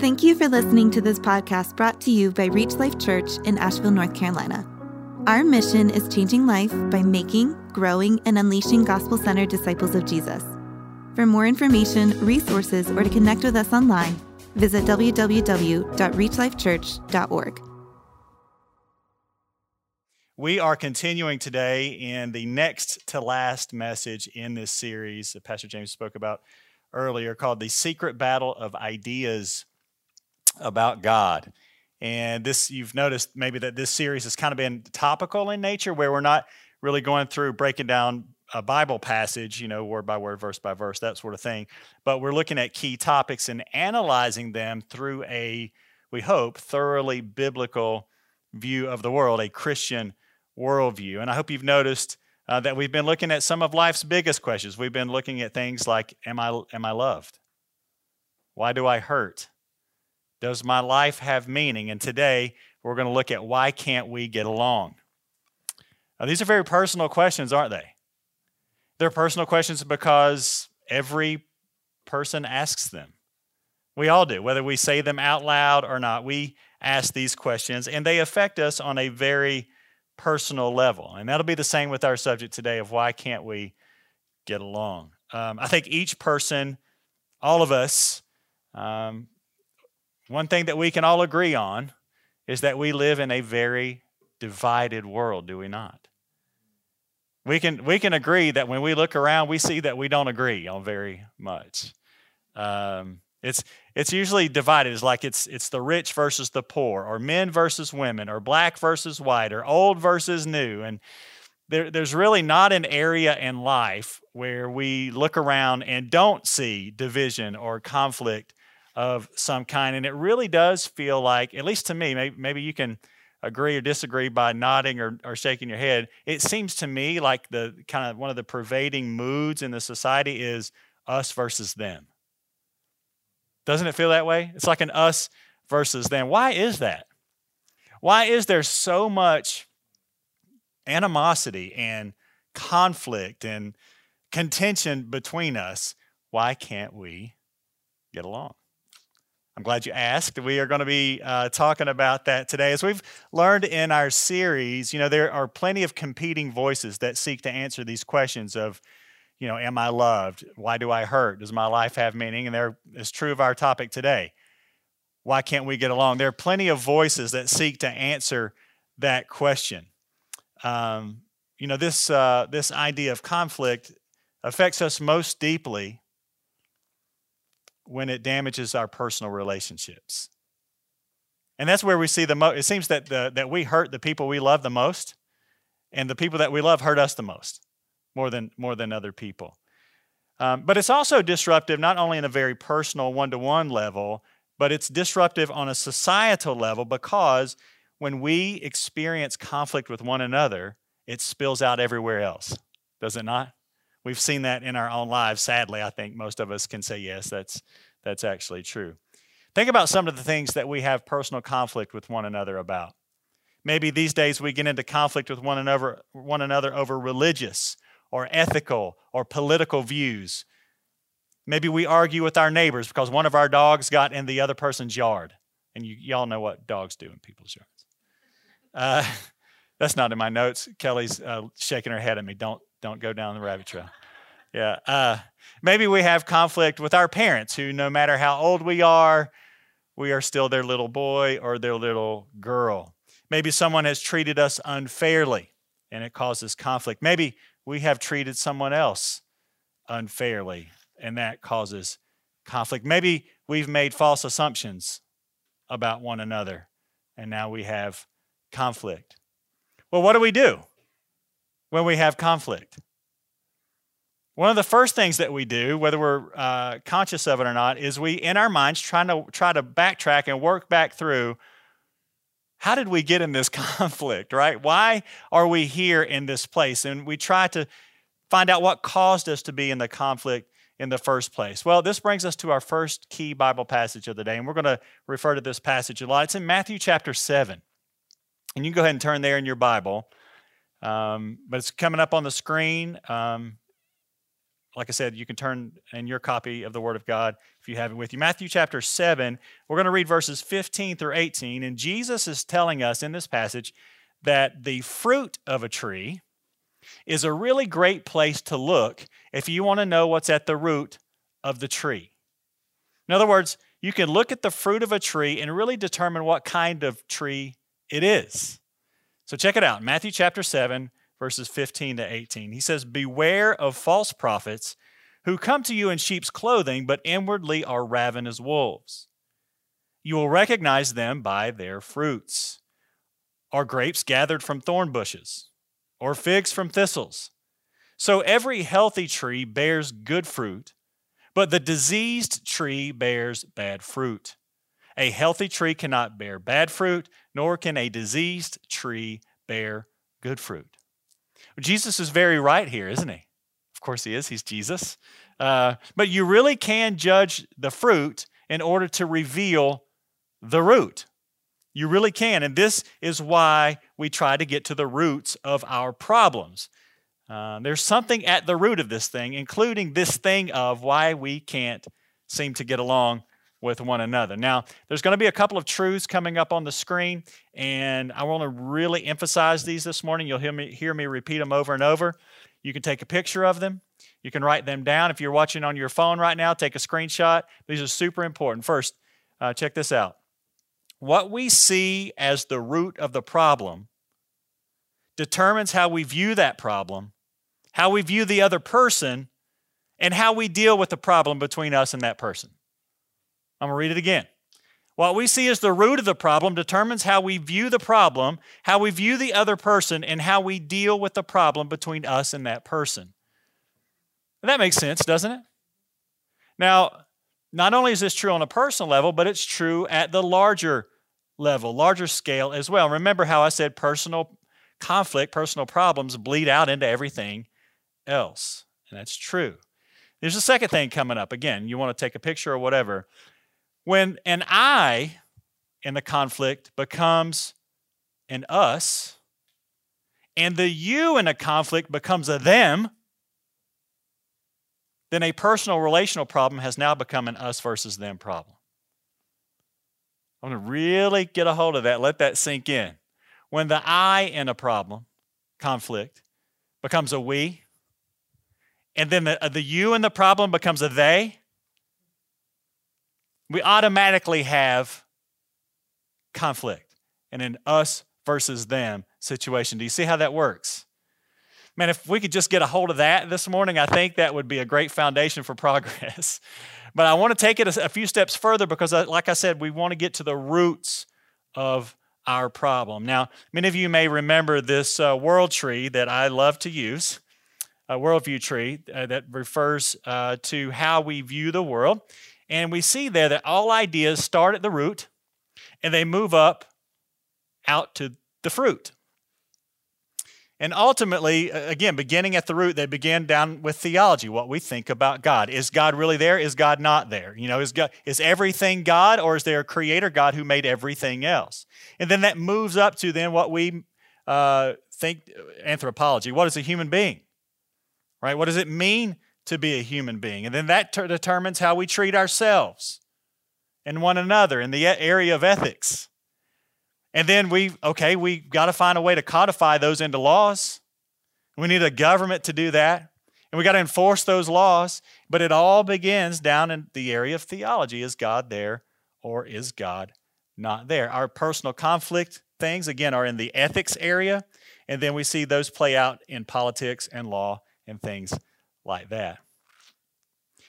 Thank you for listening to this podcast brought to you by Reach Life Church in Asheville, North Carolina. Our mission is changing life by making, growing, and unleashing gospel centered disciples of Jesus. For more information, resources, or to connect with us online, visit www.reachlifechurch.org. We are continuing today in the next to last message in this series that Pastor James spoke about earlier called The Secret Battle of Ideas about God. And this, you've noticed maybe that this series has kind of been topical in nature, where we're not really going through breaking down a Bible passage, you know, word by word, verse by verse, that sort of thing. But we're looking at key topics and analyzing them through a, we hope, thoroughly biblical view of the world, a Christian worldview. And I hope you've noticed uh, that we've been looking at some of life's biggest questions. We've been looking at things like, am I, am I loved? Why do I hurt? Does my life have meaning? And today we're going to look at why can't we get along? Now, these are very personal questions, aren't they? They're personal questions because every person asks them. We all do, whether we say them out loud or not. We ask these questions, and they affect us on a very personal level. And that'll be the same with our subject today of why can't we get along? Um, I think each person, all of us, um, one thing that we can all agree on is that we live in a very divided world, do we not? We can, we can agree that when we look around, we see that we don't agree on very much. Um, it's, it's usually divided. It's like it's, it's the rich versus the poor, or men versus women, or black versus white, or old versus new. And there, there's really not an area in life where we look around and don't see division or conflict of some kind. And it really does feel like, at least to me, maybe, maybe you can agree or disagree by nodding or, or shaking your head. It seems to me like the kind of one of the pervading moods in the society is us versus them. Doesn't it feel that way? It's like an us versus them. Why is that? Why is there so much animosity and conflict and contention between us? Why can't we get along? I'm glad you asked. We are going to be uh, talking about that today. As we've learned in our series, you know, there are plenty of competing voices that seek to answer these questions of, you know, am I loved? Why do I hurt? Does my life have meaning? And there is true of our topic today. Why can't we get along? There are plenty of voices that seek to answer that question. Um, you know, this uh, this idea of conflict affects us most deeply when it damages our personal relationships. And that's where we see the most, it seems that, the, that we hurt the people we love the most, and the people that we love hurt us the most, more than, more than other people. Um, but it's also disruptive, not only in a very personal one to one level, but it's disruptive on a societal level because when we experience conflict with one another, it spills out everywhere else, does it not? We've seen that in our own lives. Sadly, I think most of us can say, yes, that's, that's actually true. Think about some of the things that we have personal conflict with one another about. Maybe these days we get into conflict with one another, one another over religious or ethical or political views. Maybe we argue with our neighbors because one of our dogs got in the other person's yard. And you, y'all know what dogs do in people's yards. Uh, that's not in my notes. Kelly's uh, shaking her head at me. Don't don't go down the rabbit trail. Yeah. Uh, maybe we have conflict with our parents who, no matter how old we are, we are still their little boy or their little girl. Maybe someone has treated us unfairly and it causes conflict. Maybe we have treated someone else unfairly and that causes conflict. Maybe we've made false assumptions about one another and now we have conflict. Well, what do we do? when we have conflict. One of the first things that we do, whether we're uh, conscious of it or not, is we, in our minds, trying to try to backtrack and work back through how did we get in this conflict, right? Why are we here in this place? And we try to find out what caused us to be in the conflict in the first place. Well, this brings us to our first key Bible passage of the day, and we're going to refer to this passage a lot. It's in Matthew chapter 7. And you can go ahead and turn there in your Bible. Um, but it's coming up on the screen. Um, like I said, you can turn in your copy of the Word of God. If you have it with you. Matthew chapter 7, we're going to read verses 15 through 18. And Jesus is telling us in this passage that the fruit of a tree is a really great place to look if you want to know what's at the root of the tree. In other words, you can look at the fruit of a tree and really determine what kind of tree it is. So check it out Matthew chapter 7, verses 15 to 18. He says, Beware of false prophets who come to you in sheep's clothing, but inwardly are ravenous wolves. You will recognize them by their fruits. Are grapes gathered from thorn bushes, or figs from thistles? So every healthy tree bears good fruit, but the diseased tree bears bad fruit. A healthy tree cannot bear bad fruit, nor can a diseased tree bear good fruit. Jesus is very right here, isn't he? Of course, he is. He's Jesus. Uh, but you really can judge the fruit in order to reveal the root. You really can. And this is why we try to get to the roots of our problems. Uh, there's something at the root of this thing, including this thing of why we can't seem to get along with one another. Now, there's going to be a couple of truths coming up on the screen, and I want to really emphasize these this morning. You'll hear me, hear me repeat them over and over. You can take a picture of them. You can write them down. If you're watching on your phone right now, take a screenshot. These are super important. First, uh, check this out. What we see as the root of the problem determines how we view that problem, how we view the other person, and how we deal with the problem between us and that person. I'm going to read it again. What we see as the root of the problem determines how we view the problem, how we view the other person, and how we deal with the problem between us and that person. That makes sense, doesn't it? Now, not only is this true on a personal level, but it's true at the larger level, larger scale as well. Remember how I said personal conflict, personal problems bleed out into everything else. And that's true. There's a second thing coming up. Again, you want to take a picture or whatever. When an I in the conflict becomes an us, and the you in a conflict becomes a them, then a personal relational problem has now become an us versus them problem. I want to really get a hold of that, let that sink in. When the I in a problem, conflict, becomes a we, and then the, uh, the you in the problem becomes a they, we automatically have conflict and an us versus them situation. Do you see how that works? Man, if we could just get a hold of that this morning, I think that would be a great foundation for progress. but I want to take it a, few steps further because, uh, like I said, we want to get to the roots of our problem. Now, many of you may remember this uh, world tree that I love to use, a worldview tree uh, that refers uh, to how we view the world. And we see there that all ideas start at the root and they move up out to the fruit. And ultimately, again, beginning at the root, they begin down with theology, what we think about God. Is God really there? Is God not there? You know, is God is everything God, or is there a creator God who made everything else? And then that moves up to then what we uh, think anthropology. What is a human being? Right? What does it mean to be a human being? And then that ter- determines how we treat ourselves and one another in the area of ethics. And then we, okay, we got to find a way to codify those into laws. We need a government to do that. And we got to enforce those laws. But it all begins down in the area of theology. Is God there or is God not there? Our personal conflict things, again, are in the ethics area. And then we see those play out in politics and law and things like that.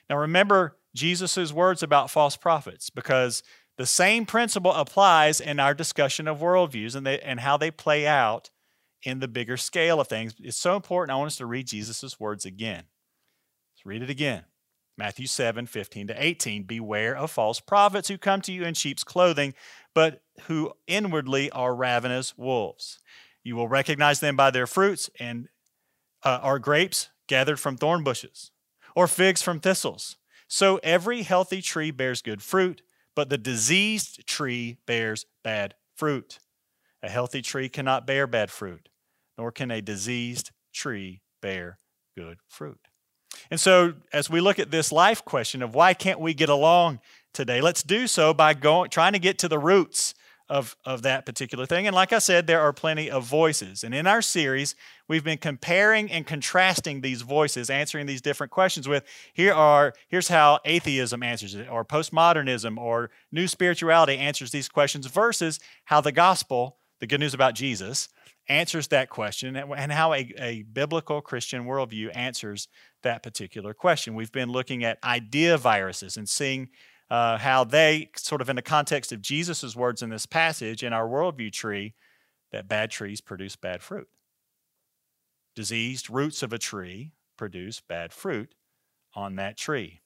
Now, remember Jesus' words about false prophets because the same principle applies in our discussion of worldviews and, they, and how they play out in the bigger scale of things. It's so important. I want us to read Jesus' words again. Let's read it again. Matthew 7, 15 to 18. Beware of false prophets who come to you in sheep's clothing, but who inwardly are ravenous wolves. You will recognize them by their fruits, and uh, are grapes gathered from thorn bushes, or figs from thistles. So every healthy tree bears good fruit but the diseased tree bears bad fruit. A healthy tree cannot bear bad fruit, nor can a diseased tree bear good fruit. And so, as we look at this life question of why can't we get along today, let's do so by going, trying to get to the roots of, of that particular thing. And like I said, there are plenty of voices. And in our series, we've been comparing and contrasting these voices, answering these different questions with here are here's how atheism answers it, or postmodernism, or new spirituality answers these questions, versus how the gospel, the good news about Jesus, answers that question and how a, a biblical Christian worldview answers that particular question. We've been looking at idea viruses and seeing uh, how they, sort of in the context of Jesus' words in this passage, in our worldview tree, that bad trees produce bad fruit. Diseased roots of a tree produce bad fruit on that tree.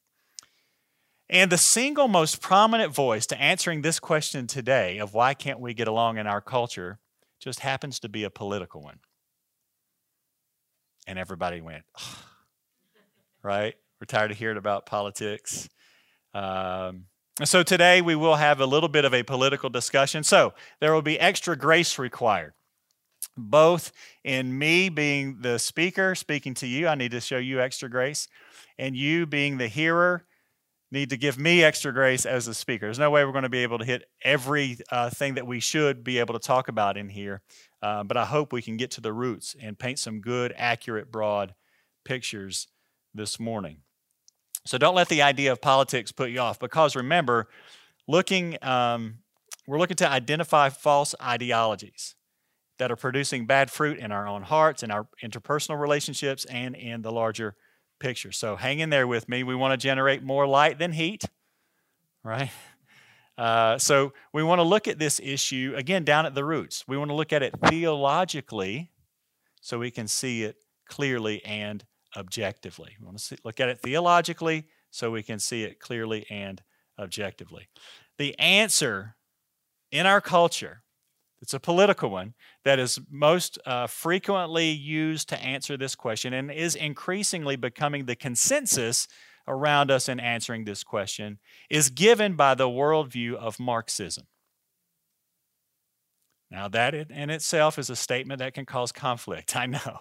And the single most prominent voice to answering this question today of why can't we get along in our culture just happens to be a political one. And everybody went, oh. right? We're tired of hearing about politics. Um, and so today we will have a little bit of a political discussion. So there will be extra grace required. Both in me being the speaker, speaking to you, I need to show you extra grace, and you being the hearer, need to give me extra grace as a speaker. There's no way we're going to be able to hit every uh, thing that we should be able to talk about in here, uh, but I hope we can get to the roots and paint some good, accurate, broad pictures this morning. So don't let the idea of politics put you off because remember, looking, um, we're looking to identify false ideologies that are producing bad fruit in our own hearts, in our interpersonal relationships, and in the larger picture. So hang in there with me. We want to generate more light than heat, right? Uh, so we want to look at this issue again down at the roots. We want to look at it theologically so we can see it clearly and objectively. We want to see, look at it theologically so we can see it clearly and objectively. The answer in our culture, it's a political one, that is most uh, frequently used to answer this question and is increasingly becoming the consensus around us in answering this question, is given by the worldview of Marxism. Now, that in itself is a statement that can cause conflict. I know.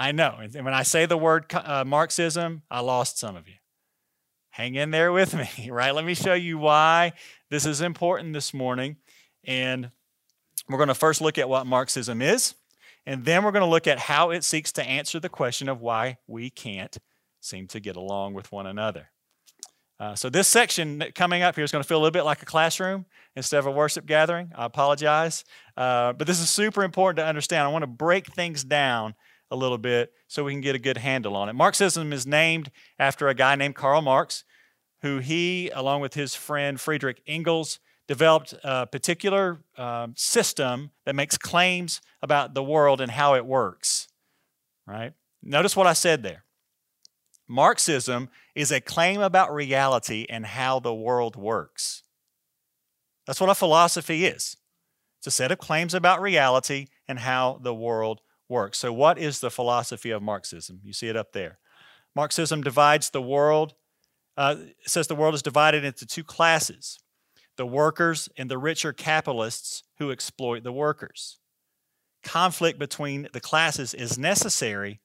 I know. And when I say the word uh, Marxism, I lost some of you. Hang in there with me, right? Let me show you why this is important this morning. And we're going to first look at what Marxism is, and then we're going to look at how it seeks to answer the question of why we can't seem to get along with one another. Uh, so, this section coming up here is going to feel a little bit like a classroom instead of a worship gathering. I apologize. Uh, but this is super important to understand. I want to break things down a little bit so we can get a good handle on it. Marxism is named after a guy named Karl Marx, who he, along with his friend Friedrich Engels, developed a particular um, system that makes claims about the world and how it works. Right? Notice what I said there. Marxism is a claim about reality and how the world works. That's what a philosophy is. It's a set of claims about reality and how the world works. So, what is the philosophy of Marxism? You see it up there. Marxism divides the world, uh, says the world is divided into two classes the workers and the richer capitalists who exploit the workers. Conflict between the classes is necessary,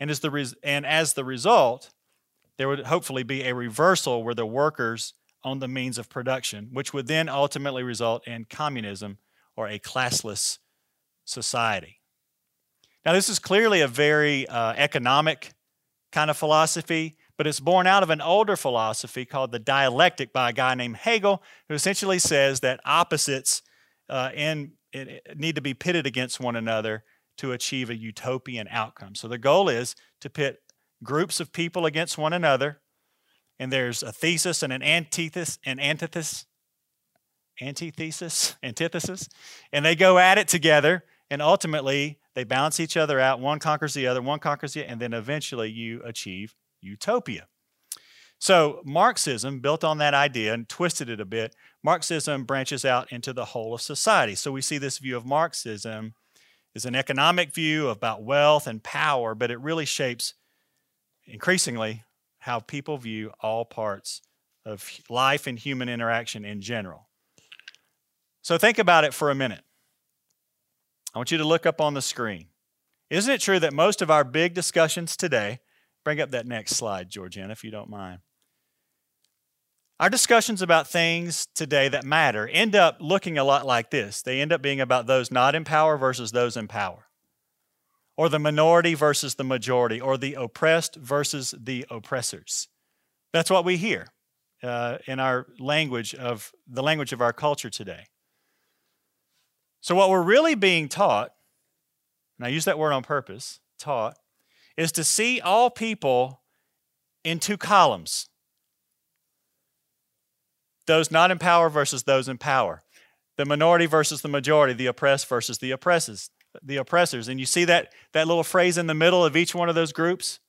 and as the, and as the result, there would hopefully be a reversal where the workers own the means of production, which would then ultimately result in communism or a classless society. Now, this is clearly a very uh, economic kind of philosophy, but it's born out of an older philosophy called the dialectic by a guy named Hegel, who essentially says that opposites uh, in, in, need to be pitted against one another to achieve a utopian outcome. So the goal is to pit groups of people against one another, and there's a thesis and an antithesis, an antithesis, antithesis, antithesis, and they go at it together, and ultimately they balance each other out. One conquers the other, one conquers the and then eventually you achieve utopia. So, Marxism, built on that idea and twisted it a bit, Marxism branches out into the whole of society. So, we see this view of Marxism is an economic view about wealth and power, but it really shapes increasingly how people view all parts of life and human interaction in general. So, think about it for a minute. I want you to look up on the screen. Isn't it true that most of our big discussions today Bring up that next slide, Georgiana, if you don't mind. Our discussions about things today that matter end up looking a lot like this. They end up being about those not in power versus those in power, or the minority versus the majority, or the oppressed versus the oppressors. That's what we hear uh, in our language of the language of our culture today. So, what we're really being taught, and I use that word on purpose, taught, is to see all people in two columns those not in power versus those in power, the minority versus the majority, the oppressed versus the oppressors, the oppressors. And you see that, that little phrase in the middle of each one of those groups?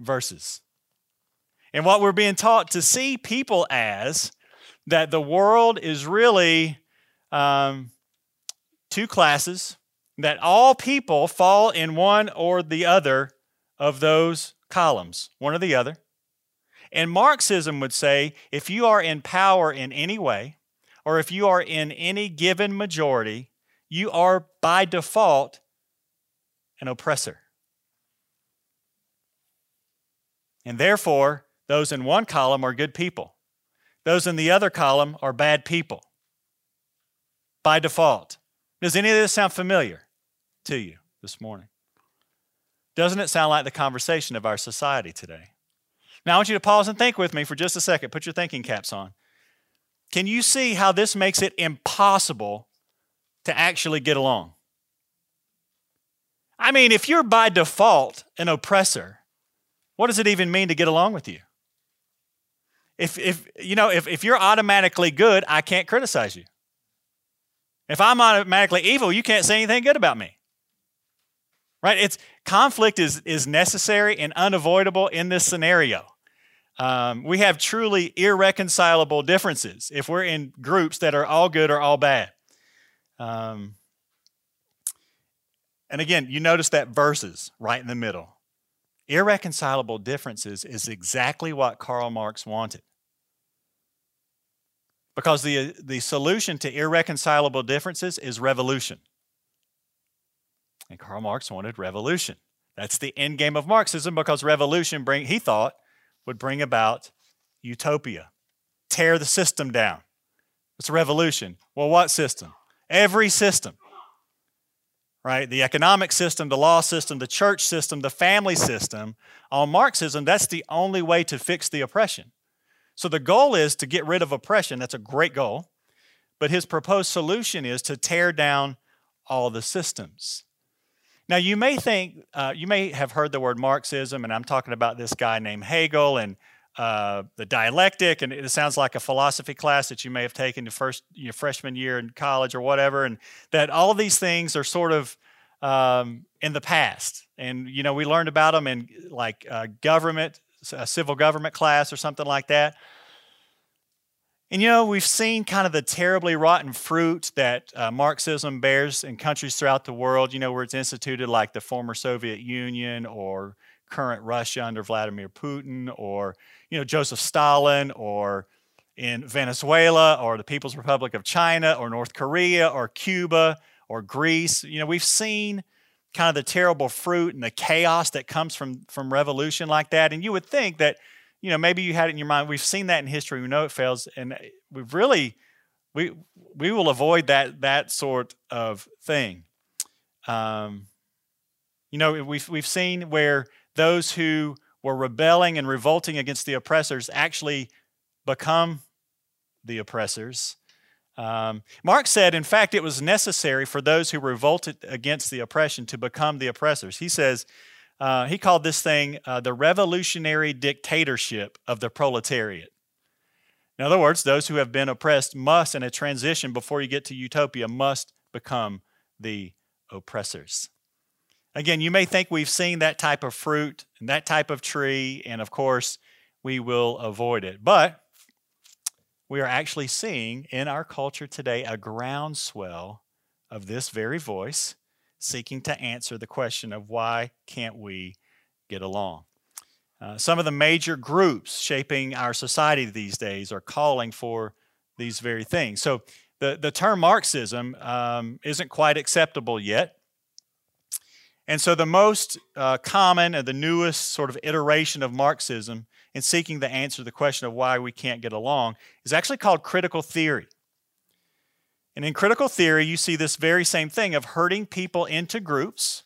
Versus. And what we're being taught to see people as that the world is really um, two classes, that all people fall in one or the other of those columns, one or the other. And Marxism would say if you are in power in any way, or if you are in any given majority, you are by default an oppressor. And therefore, those in one column are good people, those in the other column are bad people by default. Does any of this sound familiar to you this morning? Doesn't it sound like the conversation of our society today? Now, I want you to pause and think with me for just a second. Put your thinking caps on. Can you see how this makes it impossible to actually get along? I mean, if you're by default an oppressor, what does it even mean to get along with you? If, if you know, if, if you're automatically good, I can't criticize you. If I'm automatically evil, you can't say anything good about me. Right? It's conflict is, is necessary and unavoidable in this scenario. Um, we have truly irreconcilable differences if we're in groups that are all good or all bad. Um, and again, you notice that versus right in the middle. Irreconcilable differences is exactly what Karl Marx wanted. Because the, the solution to irreconcilable differences is revolution. And Karl Marx wanted revolution. That's the end game of Marxism because revolution bring he thought would bring about utopia, tear the system down. It's a revolution. Well, what system? Every system. Right? The economic system, the law system, the church system, the family system. On Marxism, that's the only way to fix the oppression. So the goal is to get rid of oppression. That's a great goal. But his proposed solution is to tear down all the systems. Now, you may think, uh, you may have heard the word Marxism, and I'm talking about this guy named Hegel and uh, the dialectic, and it sounds like a philosophy class that you may have taken the first your freshman year in college or whatever, and that all these things are sort of um, in the past. And, you know, we learned about them in like uh, government, a civil government class or something like that. And you know, we've seen kind of the terribly rotten fruit that uh, Marxism bears in countries throughout the world, you know, where it's instituted like the former Soviet Union or current Russia under Vladimir Putin or, you know, Joseph Stalin or in Venezuela or the People's Republic of China or North Korea or Cuba or Greece. You know, we've seen kind of the terrible fruit and the chaos that comes from, from revolution like that. And you would think that you know, maybe you had it in your mind. We've seen that in history. We know it fails, and we've really we we will avoid that that sort of thing. Um, you know, we've we've seen where those who were rebelling and revolting against the oppressors actually become the oppressors. Um, Marx said, in fact, it was necessary for those who revolted against the oppression to become the oppressors. He says, uh, he called this thing uh, the revolutionary dictatorship of the proletariat. In other words, those who have been oppressed must, in a transition before you get to utopia, must become the oppressors. Again, you may think we've seen that type of fruit and that type of tree, and of course, we will avoid it. But we are actually seeing in our culture today a groundswell of this very voice seeking to answer the question of why can't we get along. Uh, some of the major groups shaping our society these days are calling for these very things. So the, the term Marxism um, isn't quite acceptable yet. And so, the most uh, common and the newest sort of iteration of Marxism in seeking the answer to the question of why we can't get along is actually called critical theory. And in critical theory, you see this very same thing of herding people into groups.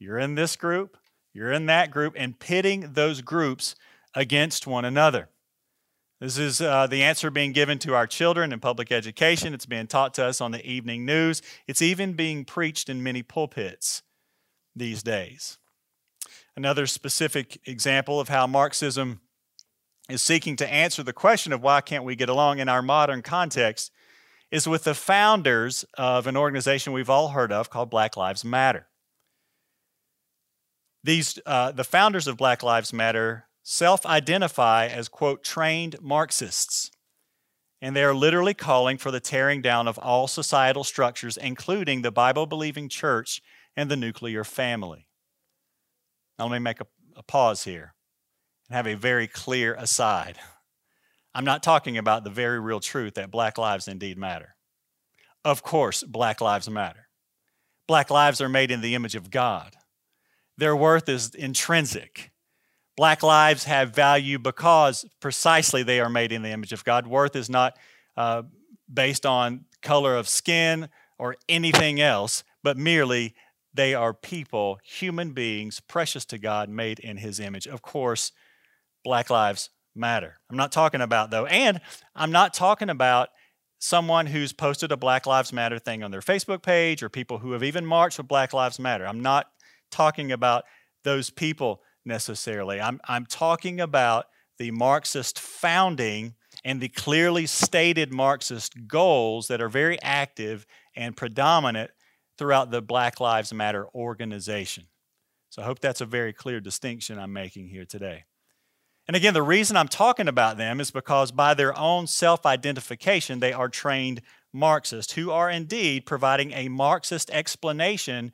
You're in this group, you're in that group, and pitting those groups against one another. This is uh, the answer being given to our children in public education. It's being taught to us on the evening news. It's even being preached in many pulpits these days. Another specific example of how Marxism is seeking to answer the question of why can't we get along in our modern context is with the founders of an organization we've all heard of called Black Lives Matter. These, uh, the founders of Black Lives Matter self identify as, quote, trained Marxists. And they are literally calling for the tearing down of all societal structures, including the Bible believing church and the nuclear family. Now, let me make a, a pause here and have a very clear aside. I'm not talking about the very real truth that black lives indeed matter. Of course, black lives matter. Black lives are made in the image of God. Their worth is intrinsic. Black lives have value because precisely they are made in the image of God. Worth is not uh, based on color of skin or anything else, but merely they are people, human beings, precious to God, made in His image. Of course, Black lives matter. I'm not talking about, though, and I'm not talking about someone who's posted a Black Lives Matter thing on their Facebook page or people who have even marched with Black Lives Matter. I'm not talking about those people necessarily. I'm, I'm talking about the Marxist founding and the clearly stated Marxist goals that are very active and predominant throughout the Black Lives Matter organization. So I hope that's a very clear distinction I'm making here today. And again, the reason I'm talking about them is because by their own self identification, they are trained Marxists who are indeed providing a Marxist explanation,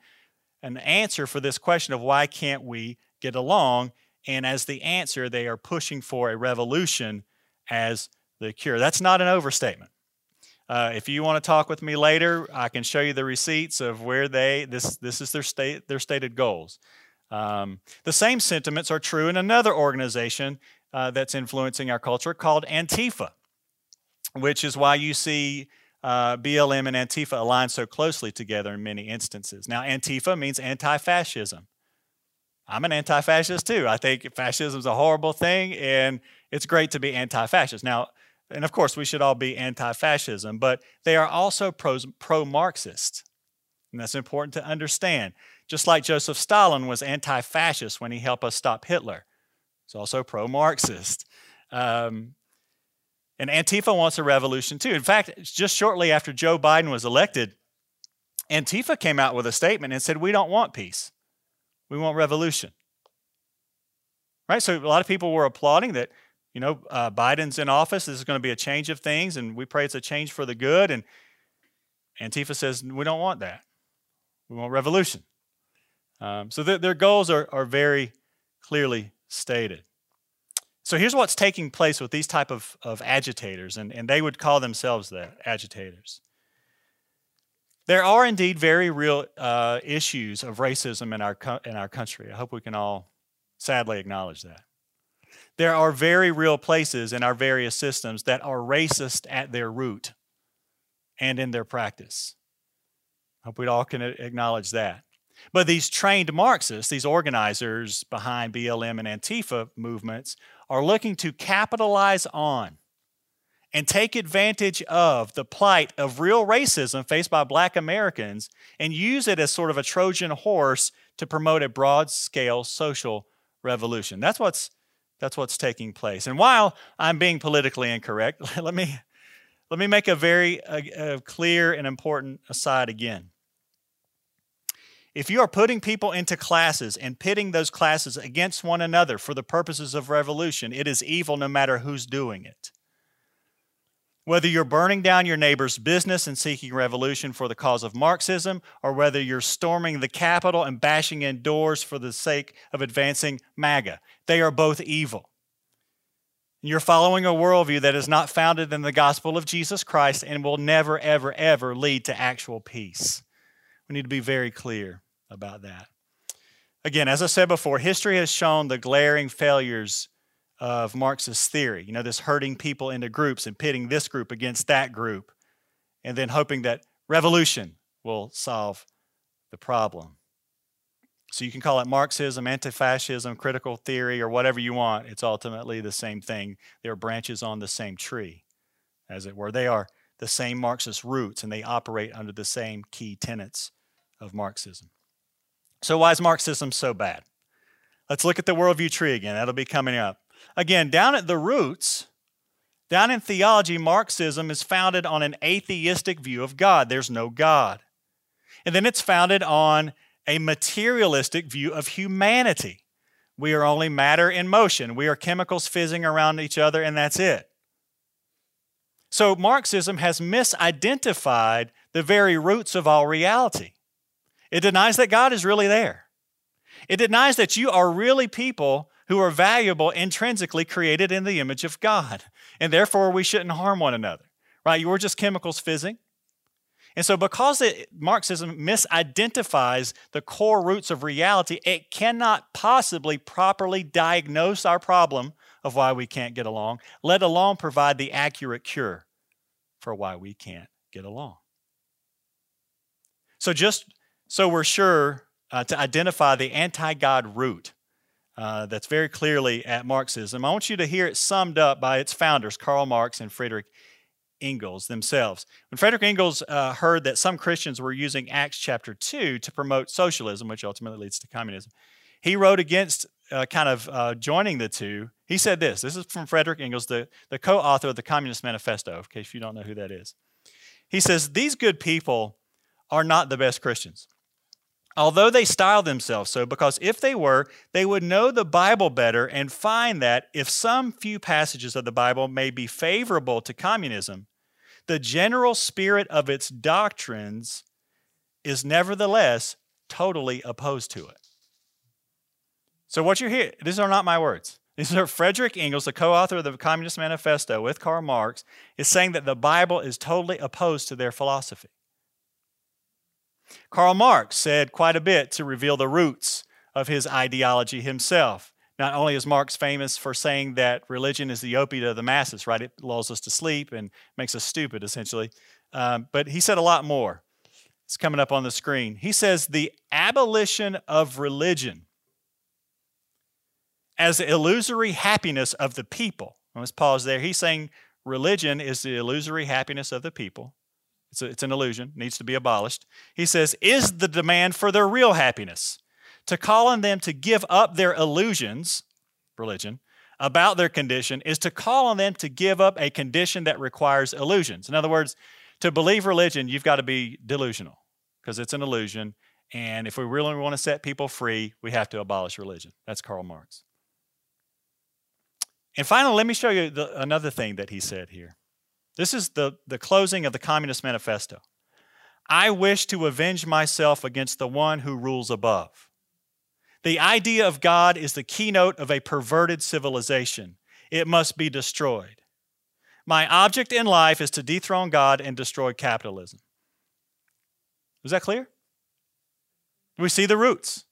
an answer for this question of why can't we get along. And as the answer, they are pushing for a revolution as the cure. That's not an overstatement. Uh, if you want to talk with me later, I can show you the receipts of where they this this is their state their stated goals. Um, the same sentiments are true in another organization uh, that's influencing our culture called Antifa, which is why you see uh, BLM and Antifa align so closely together in many instances. Now, Antifa means anti-fascism. I'm an anti fascist too. I think fascism is a horrible thing and it's great to be anti fascist. Now, and of course, we should all be anti fascism, but they are also pro Marxist. And that's important to understand. Just like Joseph Stalin was anti fascist when he helped us stop Hitler, he's also pro Marxist. Um, and Antifa wants a revolution too. In fact, just shortly after Joe Biden was elected, Antifa came out with a statement and said, We don't want peace. We want revolution. Right? So a lot of people were applauding that, you know, uh, Biden's in office. This is going to be a change of things, and we pray it's a change for the good. And Antifa says, we don't want that. We want revolution. Um, so th- their goals are, are very clearly stated. So here's what's taking place with these type of, of agitators, and, and they would call themselves that, agitators. There are indeed very real uh, issues of racism in our, in our country. I hope we can all sadly acknowledge that. There are very real places in our various systems that are racist at their root and in their practice. I hope we all can acknowledge that. But these trained Marxists, these organizers behind BLM and Antifa movements, are looking to capitalize on and take advantage of the plight of real racism faced by black Americans and use it as sort of a Trojan horse to promote a broad scale social revolution. That's what's that's what's taking place. And while I'm being politically incorrect, let me let me make a very clear and important aside again. If you are putting people into classes and pitting those classes against one another for the purposes of revolution, it is evil no matter who's doing it. Whether you're burning down your neighbor's business and seeking revolution for the cause of Marxism, or whether you're storming the Capitol and bashing in doors for the sake of advancing MAGA, they are both evil. You're following a worldview that is not founded in the gospel of Jesus Christ and will never, ever, ever lead to actual peace. We need to be very clear about that. Again, as I said before, history has shown the glaring failures of Marxist theory. You know, this herding people into groups and pitting this group against that group, and then hoping that revolution will solve the problem. So you can call it Marxism, anti fascism, critical theory, or whatever you want. It's ultimately the same thing. They're branches on the same tree, as it were. They are the same Marxist roots and they operate under the same key tenets of Marxism. So, why is Marxism so bad? Let's look at the worldview tree again. That'll be coming up. Again, down at the roots, down in theology, Marxism is founded on an atheistic view of God. There's no God. And then it's founded on a materialistic view of humanity. We are only matter in motion. We are chemicals fizzing around each other, and that's it. So Marxism has misidentified the very roots of all reality. It denies that God is really there. It denies that you are really people who are valuable, intrinsically created in the image of God, and therefore we shouldn't harm one another. Right? You were just chemicals fizzing. And so, because it, Marxism misidentifies the core roots of reality, it cannot possibly properly diagnose our problem of why we can't get along, let alone provide the accurate cure for why we can't get along. So, just so we're sure uh, to identify the anti God root uh, that's very clearly at Marxism, I want you to hear it summed up by its founders, Karl Marx and Friedrich Engels themselves. When Frederick Engels uh, heard that some Christians were using Acts chapter 2 to promote socialism, which ultimately leads to communism, he wrote against uh, kind of uh, joining the two. He said this this is from Frederick Engels, the, the co author of the Communist Manifesto, in case you don't know who that is. He says, These good people are not the best Christians. Although they style themselves so, because if they were, they would know the Bible better and find that if some few passages of the Bible may be favorable to communism, the general spirit of its doctrines is nevertheless totally opposed to it. So, what you're hearing, these are not my words. These are Frederick Engels, the co author of the Communist Manifesto with Karl Marx, is saying that the Bible is totally opposed to their philosophy. Karl Marx said quite a bit to reveal the roots of his ideology himself. Not only is Marx famous for saying that religion is the opiate of the masses, right? It lulls us to sleep and makes us stupid, essentially. Um, but he said a lot more. It's coming up on the screen. He says the abolition of religion as the illusory happiness of the people. Let's pause there. He's saying religion is the illusory happiness of the people. It's, a, it's an illusion, needs to be abolished. He says, is the demand for their real happiness to call on them to give up their illusions, religion, about their condition is to call on them to give up a condition that requires illusions. In other words, to believe religion, you've got to be delusional because it's an illusion. And if we really want to set people free, we have to abolish religion. That's Karl Marx. And finally, let me show you the, another thing that he said here. This is the, the closing of the Communist Manifesto. I wish to avenge myself against the one who rules above. The idea of God is the keynote of a perverted civilization. It must be destroyed. My object in life is to dethrone God and destroy capitalism. Is that clear? We see the roots.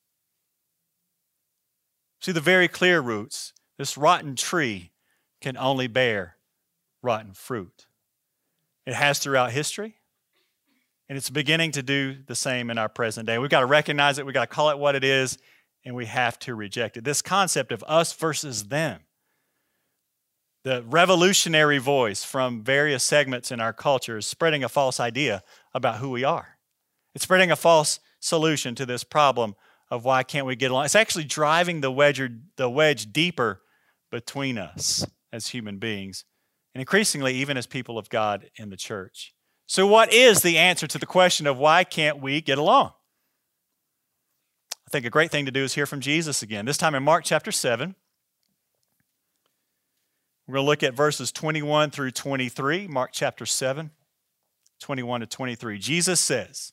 See the very clear roots. This rotten tree can only bear rotten fruit. It has throughout history, and it's beginning to do the same in our present day. We've got to recognize it, we've got to call it what it is, and we have to reject it. This concept of us versus them, the revolutionary voice from various segments in our culture is spreading a false idea about who we are. It's spreading a false solution to this problem of why can't we get along. It's actually driving the wedge, the wedge deeper between us as human beings, and increasingly even as people of God in the church. So, what is the answer to the question of why can't we get along? I think a great thing to do is hear from Jesus again, this time in Mark chapter 7. We're going to look at verses 21 through 23, Mark chapter 7, 21 to 23. Jesus says,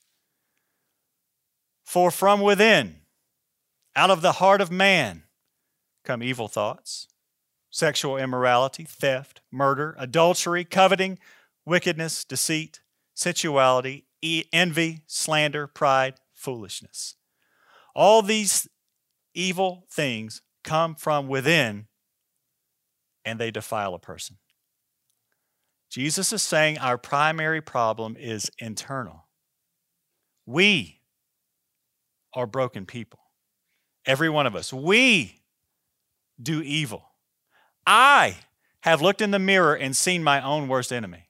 For from within, out of the heart of man, come evil thoughts, sexual immorality, theft, murder, adultery, coveting, wickedness, deceit, sensuality, envy, slander, pride, foolishness. All these evil things come from within and they defile a person. Jesus is saying our primary problem is internal. We are broken people. Every one of us. We do evil. I have looked in the mirror and seen my own worst enemy.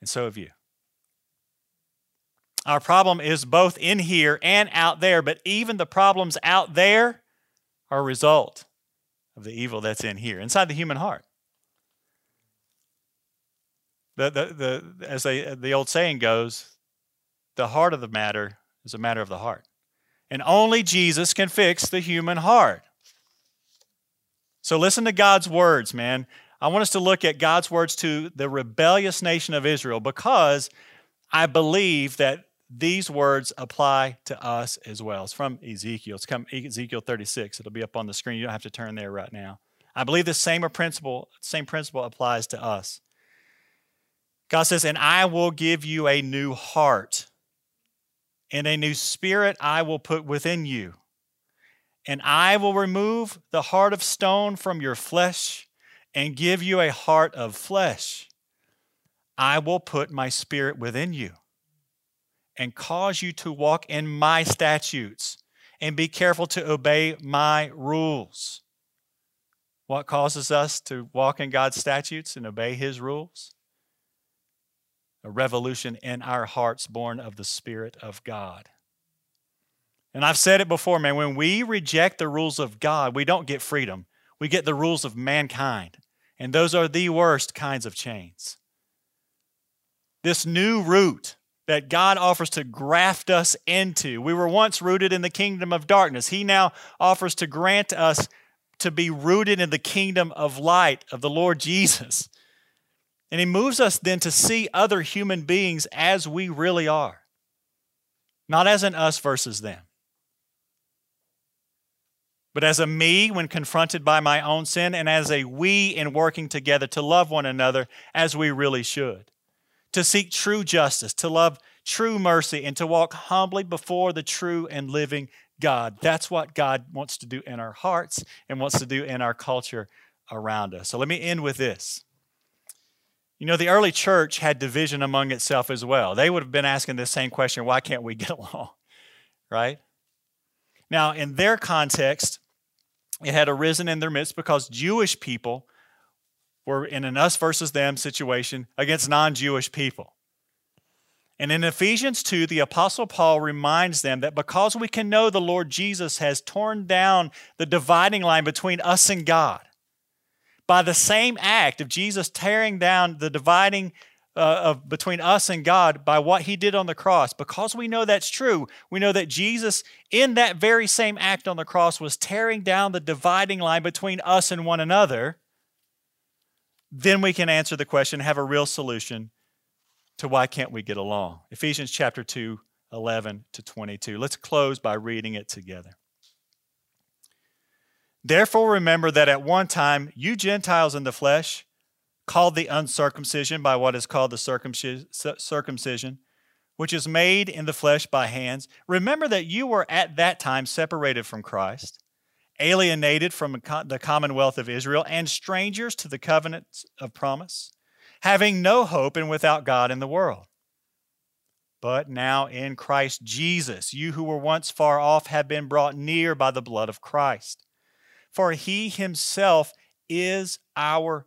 And so have you. Our problem is both in here and out there, but even the problems out there are a result of the evil that's in here, inside the human heart. The, the, the, as they, the old saying goes, the heart of the matter is a matter of the heart. And only Jesus can fix the human heart. So listen to God's words, man. I want us to look at God's words to the rebellious nation of Israel because I believe that these words apply to us as well. It's from Ezekiel. It's come Ezekiel 36. It'll be up on the screen. You don't have to turn there right now. I believe the same principle, same principle applies to us. God says, "And I will give you a new heart, and a new spirit I will put within you." And I will remove the heart of stone from your flesh and give you a heart of flesh. I will put my spirit within you and cause you to walk in my statutes and be careful to obey my rules. What causes us to walk in God's statutes and obey his rules? A revolution in our hearts born of the Spirit of God. And I've said it before, man, when we reject the rules of God, we don't get freedom. We get the rules of mankind. And those are the worst kinds of chains. This new root that God offers to graft us into. We were once rooted in the kingdom of darkness. He now offers to grant us to be rooted in the kingdom of light of the Lord Jesus. And He moves us then to see other human beings as we really are, not as an us versus them but as a me when confronted by my own sin, and as a we in working together to love one another as we really should. To seek true justice, to love true mercy, and to walk humbly before the true and living God. That's what God wants to do in our hearts and wants to do in our culture around us. So let me end with this. You know, the early church had division among itself as well. They would have been asking the same question why can't we get along? Right? Now, in their context, it had arisen in their midst because Jewish people were in an us versus them situation against non Jewish people. And in Ephesians 2, the Apostle Paul reminds them that because we can know the Lord Jesus has torn down the dividing line between us and God, by the same act of Jesus tearing down the dividing uh, of between us and God by what he did on the cross. Because we know that's true, we know that Jesus, in that very same act on the cross, was tearing down the dividing line between us and one another. Then we can answer the question, have a real solution to why can't we get along. Ephesians chapter 2, 11 to 22. Let's close by reading it together. Therefore, remember that at one time you Gentiles in the flesh, called the uncircumcision by what is called the circumcision, which is made in the flesh by hands. Remember that you were at that time separated from Christ, alienated from the commonwealth of Israel, and strangers to the covenants of promise, having no hope and without God in the world. But now in Christ Jesus, you who were once far off have been brought near by the blood of Christ. For he himself is our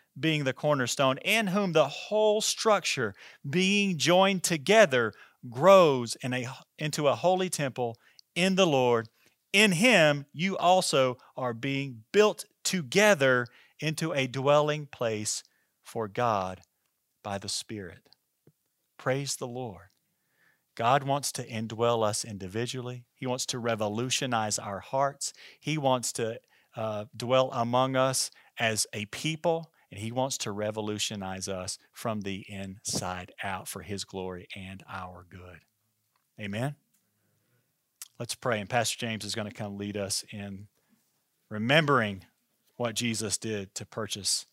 being the cornerstone, in whom the whole structure, being joined together, grows in a, into a holy temple in the Lord. In him you also are being built together into a dwelling place for God by the Spirit. Praise the Lord. God wants to indwell us individually. He wants to revolutionize our hearts. He wants to uh, dwell among us as a people, and He wants to revolutionize us from the inside out for His glory and our good. Amen. Let's pray. And Pastor James is going to come lead us in remembering what Jesus did to purchase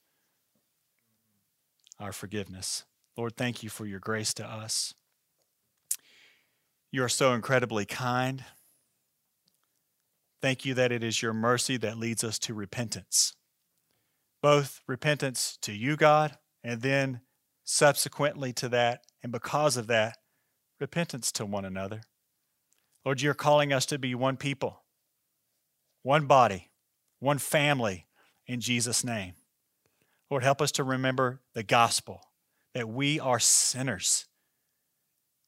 our forgiveness. Lord, thank you for your grace to us. You are so incredibly kind. Thank you that it is your mercy that leads us to repentance. Both repentance to you, God, and then subsequently to that, and because of that, repentance to one another. Lord, you're calling us to be one people, one body, one family in Jesus' name. Lord, help us to remember the gospel that we are sinners.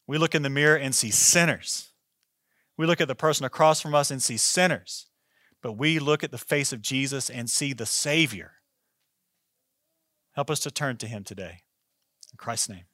We look in the mirror and see sinners. We look at the person across from us and see sinners. But we look at the face of Jesus and see the Savior. Help us to turn to Him today. In Christ's name.